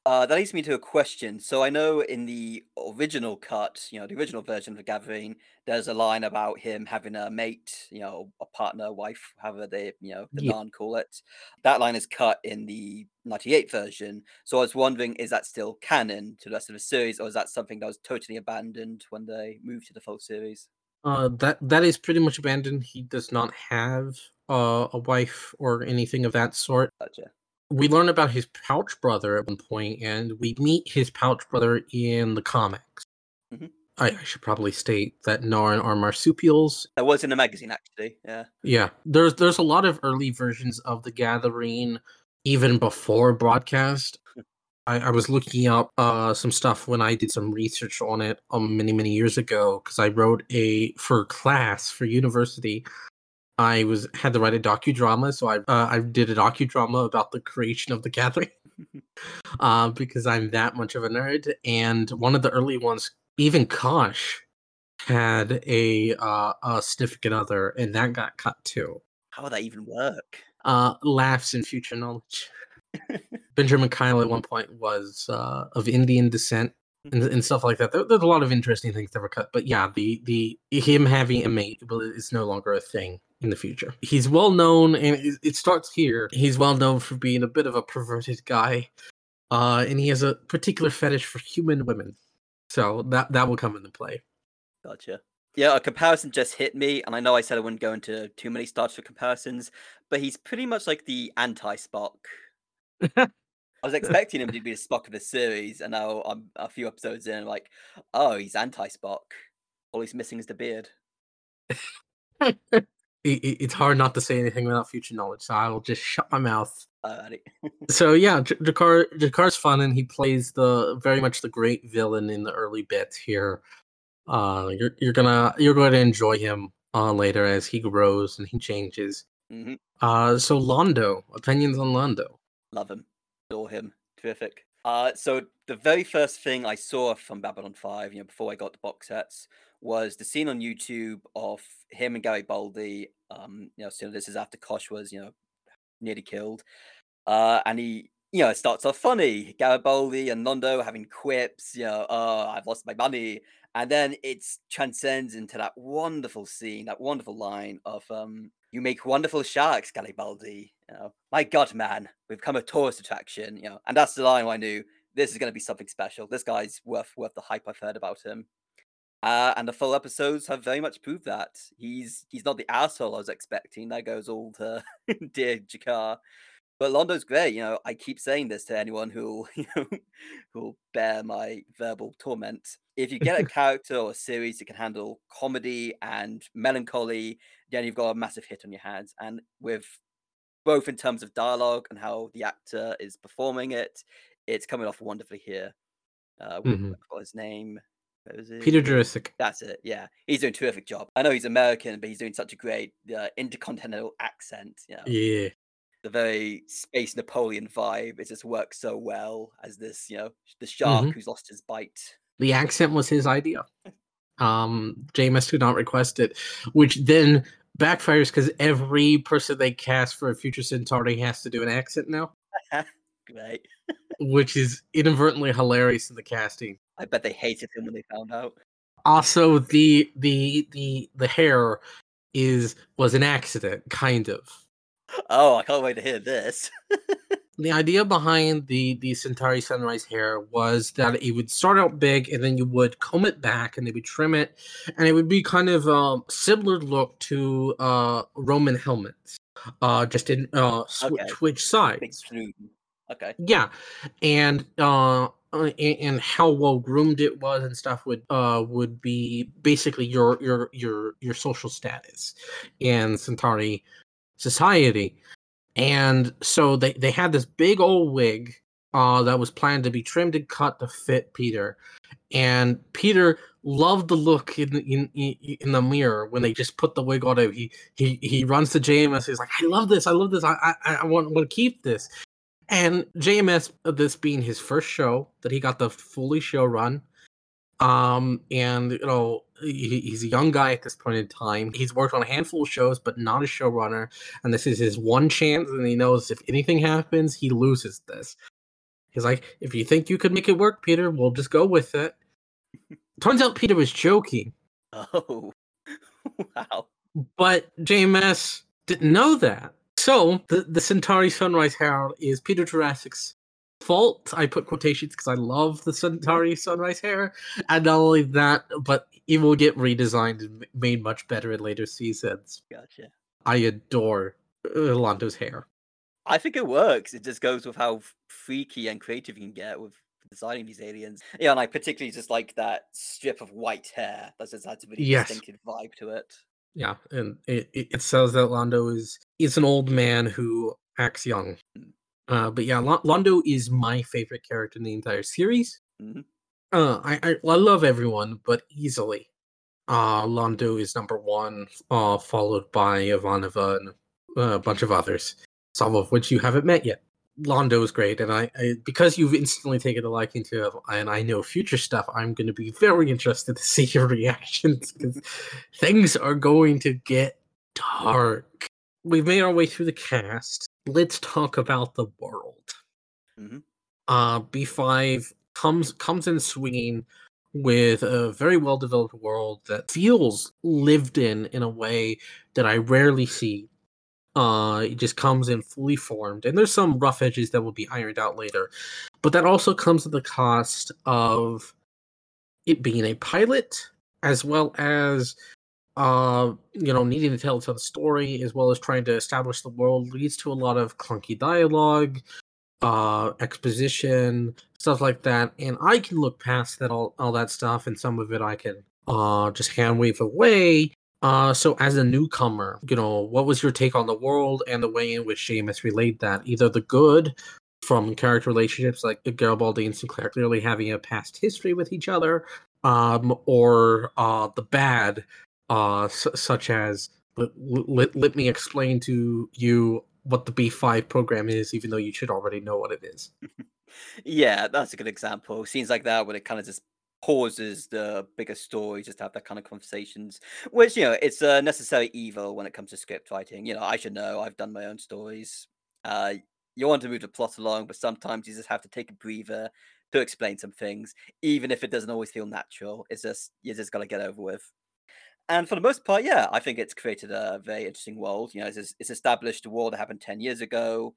Uh, that leads me to a question. So I know in the original cut, you know, the original version of the Gathering, there's a line about him having a mate, you know, a partner, wife, however they, you know, the Yeah. Narn call it. That line is cut in the 98 version. So I was wondering, is that still canon to the rest of the series, or is that something that was totally abandoned when they moved to the full series? Uh, that that is pretty much abandoned. He does not have uh, a wife or anything of that sort. Gotcha. We learn about his pouch brother at one point, and we meet his pouch brother in the comics. Mhm. I, I should probably state that Narn are marsupials. That was in a magazine, actually. Yeah. Yeah, there's there's a lot of early versions of the Gathering, even before broadcast. I, I was looking up uh, some stuff when I did some research on it um, many many years ago because I wrote a for class for university. I was had to write a docudrama, so I uh, I did a docudrama about the creation of the Gathering, (laughs) uh, because I'm that much of a nerd. And one of the early ones, even Kosh, had a uh, a significant other, and that got cut too How would that even work? uh, laughs in future knowledge. (laughs) Benjamin Kyle at one point was uh, of Indian descent and, and stuff like that. There, there's a lot of interesting things that were cut, but yeah, the the him having a mate is no longer a thing in the future. He's well known, and it, starts here. He's well known for being a bit of a perverted guy, uh, and he has a particular fetish for human women. So that that will come into play. Gotcha. Yeah, a comparison just hit me, and I know I said I wouldn't go into too many Star Trek comparisons, but he's pretty much like the anti-Spock. I was (laughs) expecting him to be the Spock of the series, and now I'm a few episodes in, like, oh, he's anti-Spock. All he's missing is the beard. (laughs) It, it- it's hard not to say anything without future knowledge, so I will just shut my mouth. (laughs) So yeah, J- G'Kar G'Kar's fun, and he plays the very much the great villain in the early bits here. Uh, you're you're gonna you're going to enjoy him uh, later as he grows and he changes. hmm Uh, so Londo, opinions on Londo? Love him. Adore him. Terrific. Uh, so the very first thing I saw from Babylon 5, you know, before I got the box sets, was the scene on YouTube of him and Garibaldi. Um, you know, so this is after Kosh was, you know, nearly killed. Uh, and he, you know, it starts off funny. Garibaldi and Londo having quips, you know, oh, I've lost my money. And then it transcends into that wonderful scene, that wonderful line of, um, you make wonderful sharks, Garibaldi. You know, my God, man, we've become a tourist attraction, you know. And that's the line I knew this is going to be something special. This guy's worth worth the hype I've heard about him. Uh, and the full episodes have very much proved that he's he's not the asshole I was expecting. That goes all to (laughs) dear G'Kar. But Londo's great. You know, I keep saying this to anyone (laughs) you know who'll bear my verbal torment. If you get a (laughs) character or a series that can handle comedy and melancholy, then you've got a massive hit on your hands. And with both in terms of dialogue and how the actor is performing it, it's coming off wonderfully here. Uh, Mhm. Forgot his name. What was it? Peter Jurasik. That's it. Yeah, he's doing a terrific job. I know he's American, but he's doing such a great uh, intercontinental accent. You know, Yeah. the very space Napoleon vibe. It just works so well as this, you know, the shark Mhm. who's lost his bite. The accent was his idea. Um, JMS did not request it, which then backfires because every person they cast for a future Centauri has to do an accent now, (laughs) Great. Which is inadvertently hilarious in the casting. I bet they hated him when they found out. Also, the the the the hair is was an accident, kind of. Oh, I can't wait to hear this. (laughs) The idea behind the the Centauri Sunrise hair was that it would start out big, and then you would comb it back, and they would trim it, and it would be kind of um, similar look to uh, Roman helmets, uh, just in uh, sw- Okay. switch sides. Okay. Yeah, and uh, uh, and how well groomed it was and stuff would uh would be basically your your your your social status in Centauri society. And so they they had this big old wig uh, that was planned to be trimmed and cut to fit Peter. And Peter loved the look in in in the mirror when they just put the wig on him. He he he runs to James. He's like, "I love this. I love this. I I, I want, want to keep this." And JMS, this being his first show that he got the fully show run, um, and you know he, he's a young guy at this point in time. He's worked on a handful of shows, but not a showrunner. And this is his one chance, and he knows if anything happens, he loses this. He's like, if you think you could make it work, Peter, we'll just go with it. (laughs) Turns out Peter was joking. Oh, (laughs) wow. But JMS didn't know that. So the, the Centauri Sunrise Herald is Peter Jurasik's fault. I put quotations because I love the Centauri Sunrise hair. And not only that, but it will get redesigned and made much better in later seasons. Gotcha. I adore uh, Londo's hair. I think it works. It just goes with how freaky and creative you can get with designing these aliens. Yeah, and I particularly just like that strip of white hair that just adds a really Yes. distinctive vibe to it. Yeah, and it, it, it says that Londo is is an old man who acts young. Uh, but yeah, Lon- Londo is my favorite character in the entire series. Mhm. Uh, I, I I love everyone, but easily, uh, Londo is number one, uh, followed by Ivanova and uh, a bunch of others, some of which you haven't met yet. Londo is great, and I, I because you've instantly taken a liking to him, and I know future stuff. I'm going to be very interested to see your (laughs) reactions because things are going to get dark. We've made our way through the cast. Let's talk about the world. Mhm. Uh, B5 comes comes in swinging with a very well developed world that feels lived in in a way that I rarely see. Uh, it just comes in fully formed, and there's some rough edges that will be ironed out later, but that also comes at the cost of it being a pilot, as well as uh, you know, needing to tell its story, as well as trying to establish the world, leads to a lot of clunky dialogue, uh, exposition, stuff like that. And I can look past that all all that stuff, and some of it I can uh just hand wave away. Uh, so as a newcomer, you know, what was your take on the world and the way in which JMS relayed that? Either the good from character relationships like Garibaldi and Sinclair clearly having a past history with each other, um, or uh, the bad, uh, su- such as let, let, let me explain to you what the B5 program is, even though you should already know what it is. (laughs) Yeah, that's a good example. Scenes like that where it kind of just pauses the bigger story just to have that kind of conversations, which you know it's a necessary evil when it comes to script writing. You know, I should know. I've done my own stories. Uh, you want to move the plot along, but sometimes you just have to take a breather to explain some things, even if it doesn't always feel natural. It's just you just got to get over with. And for the most part, yeah, I think it's created a very interesting world. You know, it's, it's established a war that happened ten years ago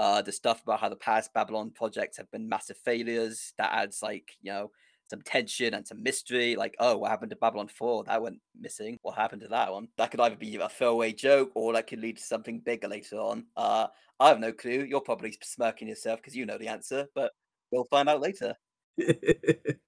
uh, the stuff about how the past Babylon projects have been massive failures. That adds like you know some tension and some mystery. Like, oh, what happened to Babylon Four? That went missing. What happened to that one? That could either be a throwaway joke or that could lead to something bigger later on. Uh, I have no clue. You're probably smirking yourself because you know the answer, but we'll find out later.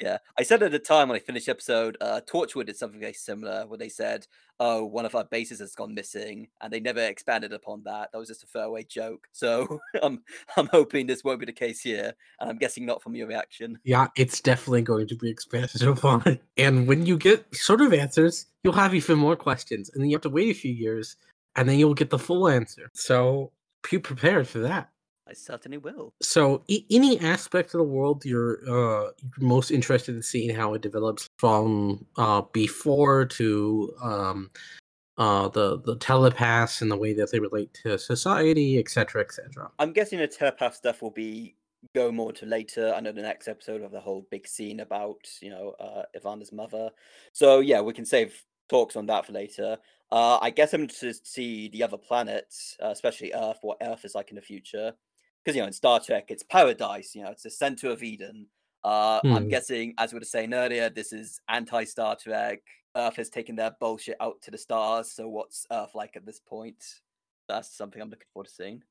Yeah, I said at the time when I finished episode, uh, Torchwood did something very similar, where they said, "Oh, one of our bases has gone missing," and they never expanded upon that. That was just a throwaway joke. So (laughs) I'm I'm hoping this won't be the case here, and I'm guessing not from your reaction. yeah, it's definitely going to be expanded (laughs) upon. And when you get sort of answers, you'll have even more questions, and then you have to wait a few years, and then you'll get the full answer. So be prepared for that. I certainly will. So, I- any aspect of the world you're uh, most interested in seeing how it develops from uh, before to um, uh, the the telepaths and the way that they relate to society, etc., etc. I'm guessing the telepath stuff will be go more to later. I know the next episode of the whole big scene about you know uh, Ivanova's mother. So yeah, we can save talks on that for later. Uh, I guess I'm to see the other planets, uh, especially Earth, what Earth is like in the future. Because you know in Star Trek it's paradise. You know it's the center of Eden. Uh, I'm Hmm. guessing, as we were saying earlier, this is anti Star Trek. Earth has taken their bullshit out to the stars. So what's Earth like at this point? That's something I'm looking forward to seeing.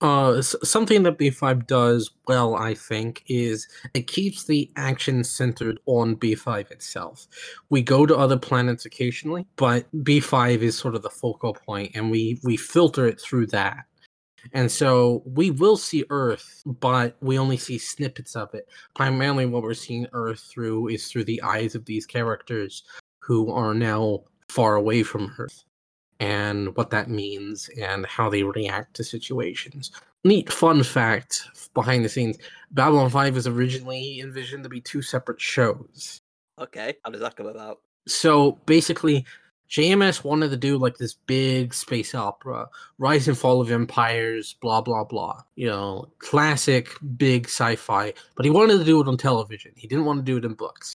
Uh, something that B5 does well, I think, is it keeps the action centered on B5 itself. We go to other planets occasionally, but B5 is sort of the focal point, and we we filter it through that. And so we will see Earth, but we only see snippets of it. Primarily, what we're seeing Earth through is through the eyes of these characters who are now far away from Earth and what that means and how they react to situations. Neat fun fact behind the scenes Babylon 5 was originally envisioned to be two separate shows. Okay, how does that come about? So basically, JMS wanted to do like this big space opera, Rise and Fall of Empires, blah blah blah. You know, classic big sci-fi, but he wanted to do it on television. He didn't want to do it in books.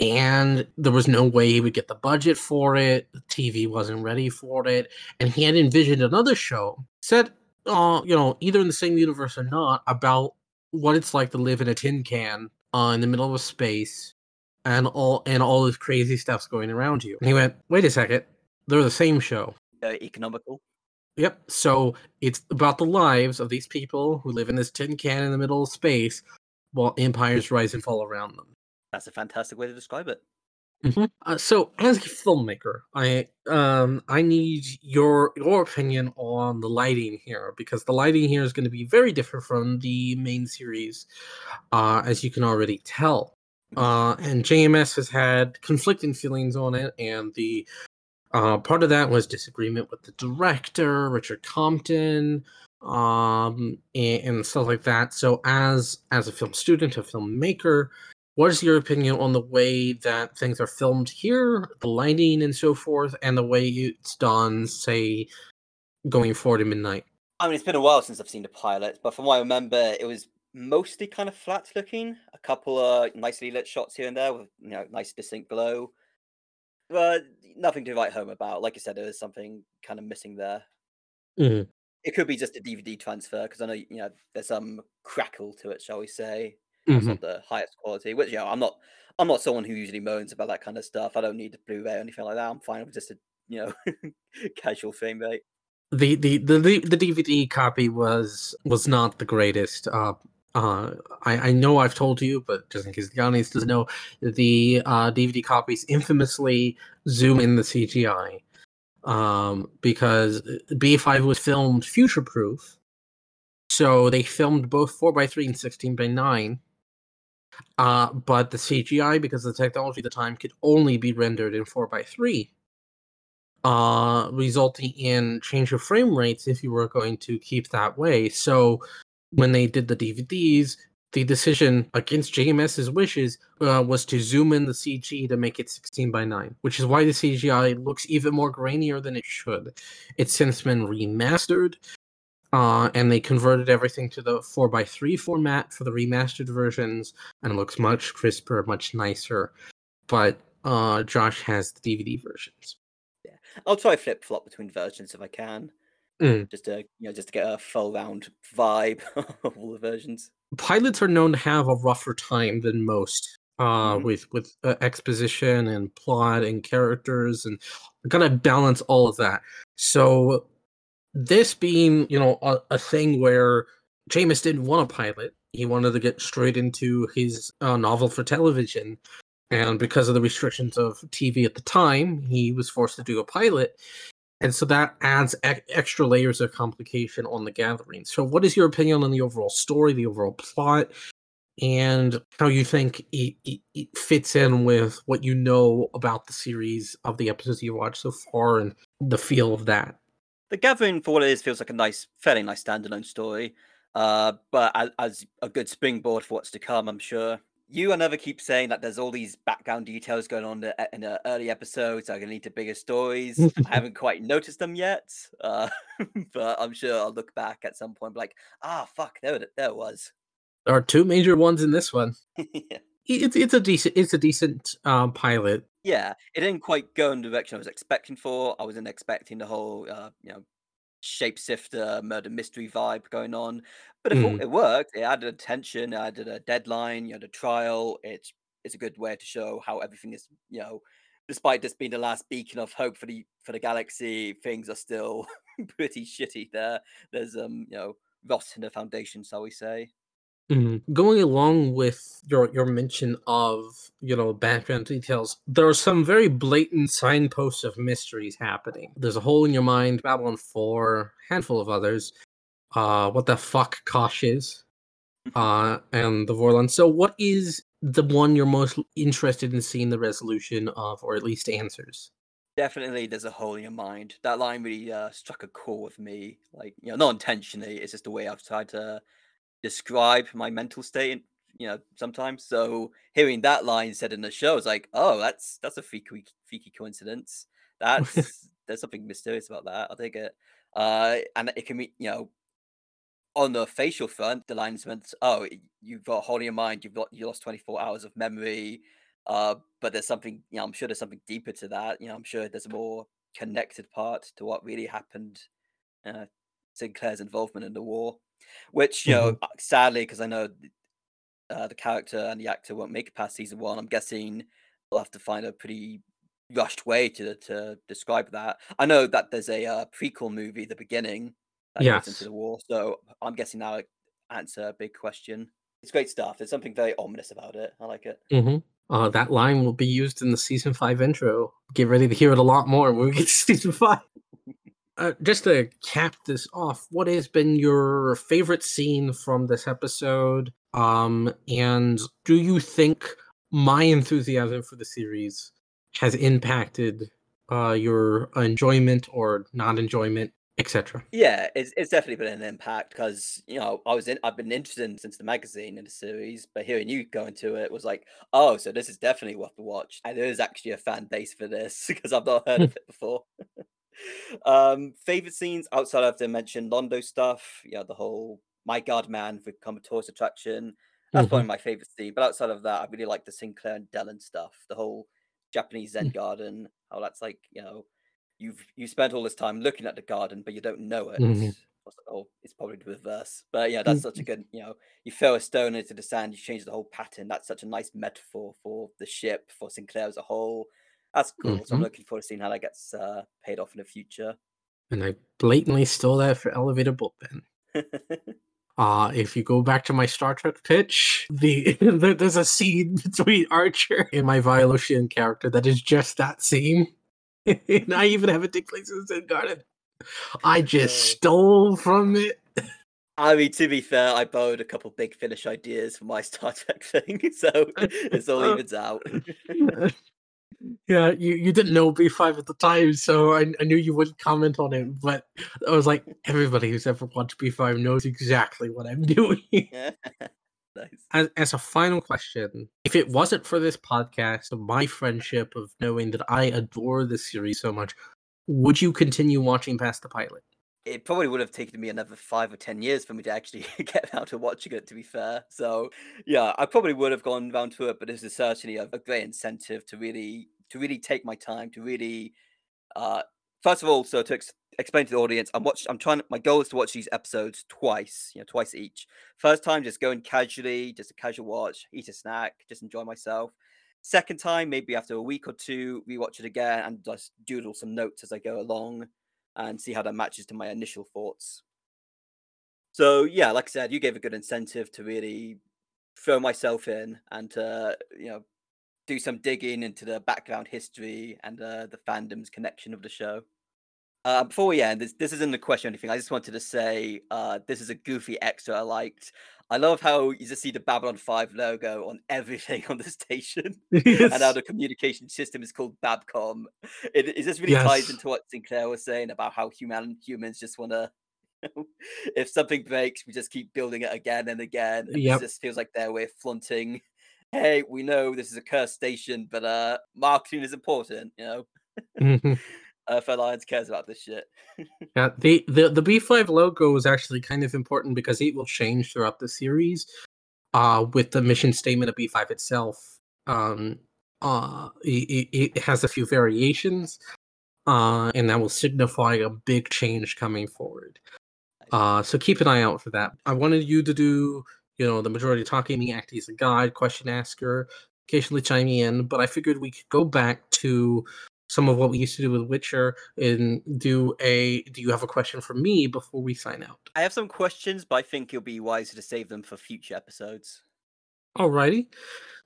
And there was no way he would get the budget for it. The TV wasn't ready for it, and he had envisioned another show set, uh, you know, either in the same universe or not, about what it's like to live in a tin can uh, in the middle of space and all and all this crazy stuff's going around you. And he went, wait a second, they're the same show. Uh, economical. Yep. So it's about the lives of these people who live in this tin can in the middle of space while empires rise and fall around them. That's a fantastic way to describe it. Mm-hmm. Uh, so, as a filmmaker, I um I need your your opinion on the lighting here because the lighting here is going to be very different from the main series, uh, as you can already tell. Uh, and JMS has had conflicting feelings on it, and the uh, part of that was disagreement with the director, Richard Compton, um, and, and stuff like that. So, as as a film student, a filmmaker, what is your opinion on the way that things are filmed here, the lighting and so forth, and the way it's done, say, going forward in Midnight? I mean, it's been a while since I've seen the pilot, but from what I remember, it was mostly kind of flat looking. A couple of nicely lit shots here and there with you know nice distinct glow, but nothing to write home about. Like I said, there was something kind of missing there. Mhm. It could be just a DVD transfer because I know you know there's some crackle to it, shall we say? It's Mhm. not the highest quality. Which you know, I'm not. I'm not someone who usually moans about that kind of stuff. I don't need a Blu-ray or anything like that. I'm fine with just a you know (laughs) casual frame rate. The, the the the the DVD copy was was not the greatest. Uh, uh, I I know I've told you, but just in case the audience doesn't know, the uh, DVD copies infamously zoom in the CGI, um, because B5 was filmed future proof, so they filmed both four x three and sixteen by nine. Uh, but the CGI, because the technology at the time could only be rendered in four x three, uh, resulting in change of frame rates if you were going to keep that way. So when they did the DVDs, the decision against JMS's wishes uh, was to zoom in the CG to make it 16 by 9, which is why the CGI looks even more grainier than it should. It's since been remastered, uh, and they converted everything to the 4 by 3 format for the remastered versions, and it looks much crisper, much nicer. But uh, Josh has the DVD versions. I'll try flip flop between versions if I can, Mm. just to you know just to get a full round vibe (laughs) of all the versions. pilots are known to have a rougher time than most uh Mhm. with with uh, exposition and plot and characters and kind of balance all of that so this being you know a, a thing where JMS didn't want a pilot he wanted to get straight into his uh, novel for television and because of the restrictions of tv at the time he was forced to do a pilot and so that adds e- extra layers of complication on the gathering. So, what is your opinion on the overall story, the overall plot, and how you think it, it, it fits in with what you know about the series of the episodes you've watched so far and the feel of that? The Gathering, for what it is, feels like a nice, fairly nice standalone story. Uh, but as, as a good springboard for what's to come, I'm sure. You and Never keep saying that there's all these background details going on in the early episodes. Are going to lead to bigger stories. (laughs) I haven't quite noticed them yet, uh, (laughs) but I'm sure I'll look back at some point, and be like, ah, fuck, there it, there it was. There are two major ones in this one. (laughs) yeah. It's it's a decent it's a decent um, pilot. Yeah, it didn't quite go in the direction I was expecting for. I wasn't expecting the whole, uh, you know, shapeshifter murder mystery vibe going on, but it, Mm. it worked. It added tension, it added a deadline, you had a trial. It's it's a good way to show how everything is, you know, despite this being the last beacon of hope for the for the galaxy, things are still (laughs) pretty shitty there. There's um, you know, rot in the foundation, shall we say. Mhm. Going along with your your mention of you know background details, there are some very blatant signposts of mysteries happening. There's a hole in your mind, Babylon Four, handful of others, uh, what the fuck Kosh is, uh, and the Vorlon. So, what is the one you're most interested in seeing the resolution of, or at least answers? Definitely, there's a hole in your mind. That line really uh, struck a chord with me. Like, you know, not intentionally. It's just the way I've tried to describe my mental state. You know, sometimes. So hearing that line said in the show, it's like, oh, that's that's a freaky, freaky coincidence. That's (laughs) there's something mysterious about that. I'll take it. Uh, and it can be, you know, on the facial front, the line meant, oh, you've got a hole in your mind. You've got you lost 24 hours of memory. Uh, but there's something, you know, I'm sure there's something deeper to that. You know, I'm sure there's a more connected part to what really happened. Uh, Sinclair's involvement in the war, which you mm-hmm. know, sadly, because I know uh, the character and the actor won't make it past season one. I'm guessing we'll have to find a pretty rushed way to to describe that. I know that there's a uh, prequel movie, the beginning, that yes. goes into the war. So I'm guessing now answer a big question. It's great stuff. There's something very ominous about it. I like it. Mm-hmm. Uh, that line will be used in the season five intro. Get ready to hear it a lot more when we get to season five. Uh, just to cap this off, what has been your favorite scene from this episode? Um, and do you think my enthusiasm for the series has impacted uh, your enjoyment or non-enjoyment etc. Yeah, it's it's definitely been an impact because you know I was in I've been interested in, since the magazine in the series, but hearing you go into it was like, oh, so this is definitely worth the watch, and there is actually a fan base for this (laughs) because I've not heard of it before. (laughs) um, favorite scenes outside of the mentioned Londo stuff, yeah, the whole My God Man become a tourist attraction. That's mm-hmm. probably my favorite scene. But outside of that, I really like the Sinclair and Delenn stuff, the whole Japanese Zen mm. garden, how that's like, you know, you've you spent all this time looking at the garden, but you don't know it. Mm-hmm. Oh, it's probably the reverse. But yeah, that's such a good, you know, you throw a stone into the sand, you change the whole pattern. That's such a nice metaphor for the ship, for Sinclair as a whole. That's cool. Mm-hmm. So I'm mm-hmm. looking forward to seeing how that gets uh, paid off in the future. And I blatantly stole that for Elevator Bullpen. (laughs) Uh, if you go back to my Star Trek pitch, the, (laughs) there's a scene (laughs) between Archer and my Violosian character that is just that scene. and I even have it take place in Garden. I just stole from it. I mean, to be fair, I borrowed a couple big finish ideas for my Star Trek thing, so it's all evens out. Yeah, you, you didn't know B5 at the time, so I, I knew you wouldn't comment on it, but I was like, everybody who's ever watched B5 knows exactly what I'm (laughs) doing. (laughs) Nice. As, as a final question, if it wasn't for this podcast, my friendship of knowing that I adore this series so much, would you continue watching past the pilot? It probably would have taken me another five or ten years for me to actually (laughs) get around to watching it. To be fair, so yeah, I probably would have gone round to it, but this is certainly a, a great incentive to really to really take my time to really uh first of all so to ex- explain to the audience, I'm watch. I'm trying. My goal is to watch these episodes twice. You know, twice each. First time, just going casually, just a casual watch, eat a snack, just enjoy myself. Second time, maybe after a week or two, rewatch it again and just doodle some notes as I go along, and see how that matches to my initial thoughts. So yeah, like I said, you gave a good incentive to really throw myself in and to you know do some digging into the background history and uh, the fandom's connection of the show. Uh, before we end, this, this isn't a question or anything. I just wanted to say uh, this is a goofy extra I liked. I love how you just see the Babylon 5 logo on everything (laughs) on the station (laughs) yes. and how the communication system is called Babcom. It, it just really yes. ties into what Sinclair was saying about how human humans just want to, (laughs) if something breaks, we just keep building it again and again. Yep. It just feels like their way of flaunting, hey, we know this is a cursed station, but uh, marketing is important, you know? Mm-hmm (laughs) uh, if Alliance cares about this shit. (laughs) yeah, the, the the B5 logo is actually kind of important because it will change throughout the series. Uh, with the mission statement of B5 itself, um, uh, it, it has a few variations, uh, and that will signify a big change coming forward. Uh, so keep an eye out for that. I wanted you to do, you know, the majority talking, me acting as a guide, question asker, occasionally chiming in, but I figured we could go back to some of what we used to do with Witcher and do a do you have a question for me before we sign out? I have some questions, but I think you'll be wiser to save them for future episodes. Alrighty.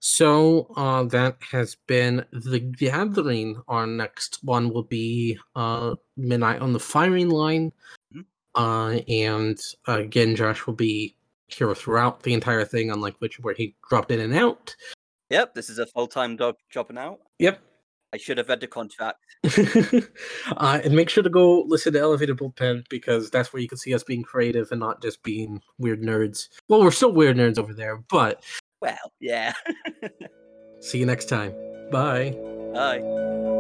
So uh, that has been the gathering. Our next one will be uh, Midnight on the Firing Line. Mm-hmm. Uh, and uh, again, Josh will be here throughout the entire thing, unlike which where he dropped in and out. Yep, this is a full time dog dropping out. Yep. I should have read the contract. (laughs) uh, and make sure to go listen to Elevated Bullpen because that's where you can see us being creative and not just being weird nerds. Well, we're still weird nerds over there, but Well, yeah. (laughs) see you next time. Bye. Bye.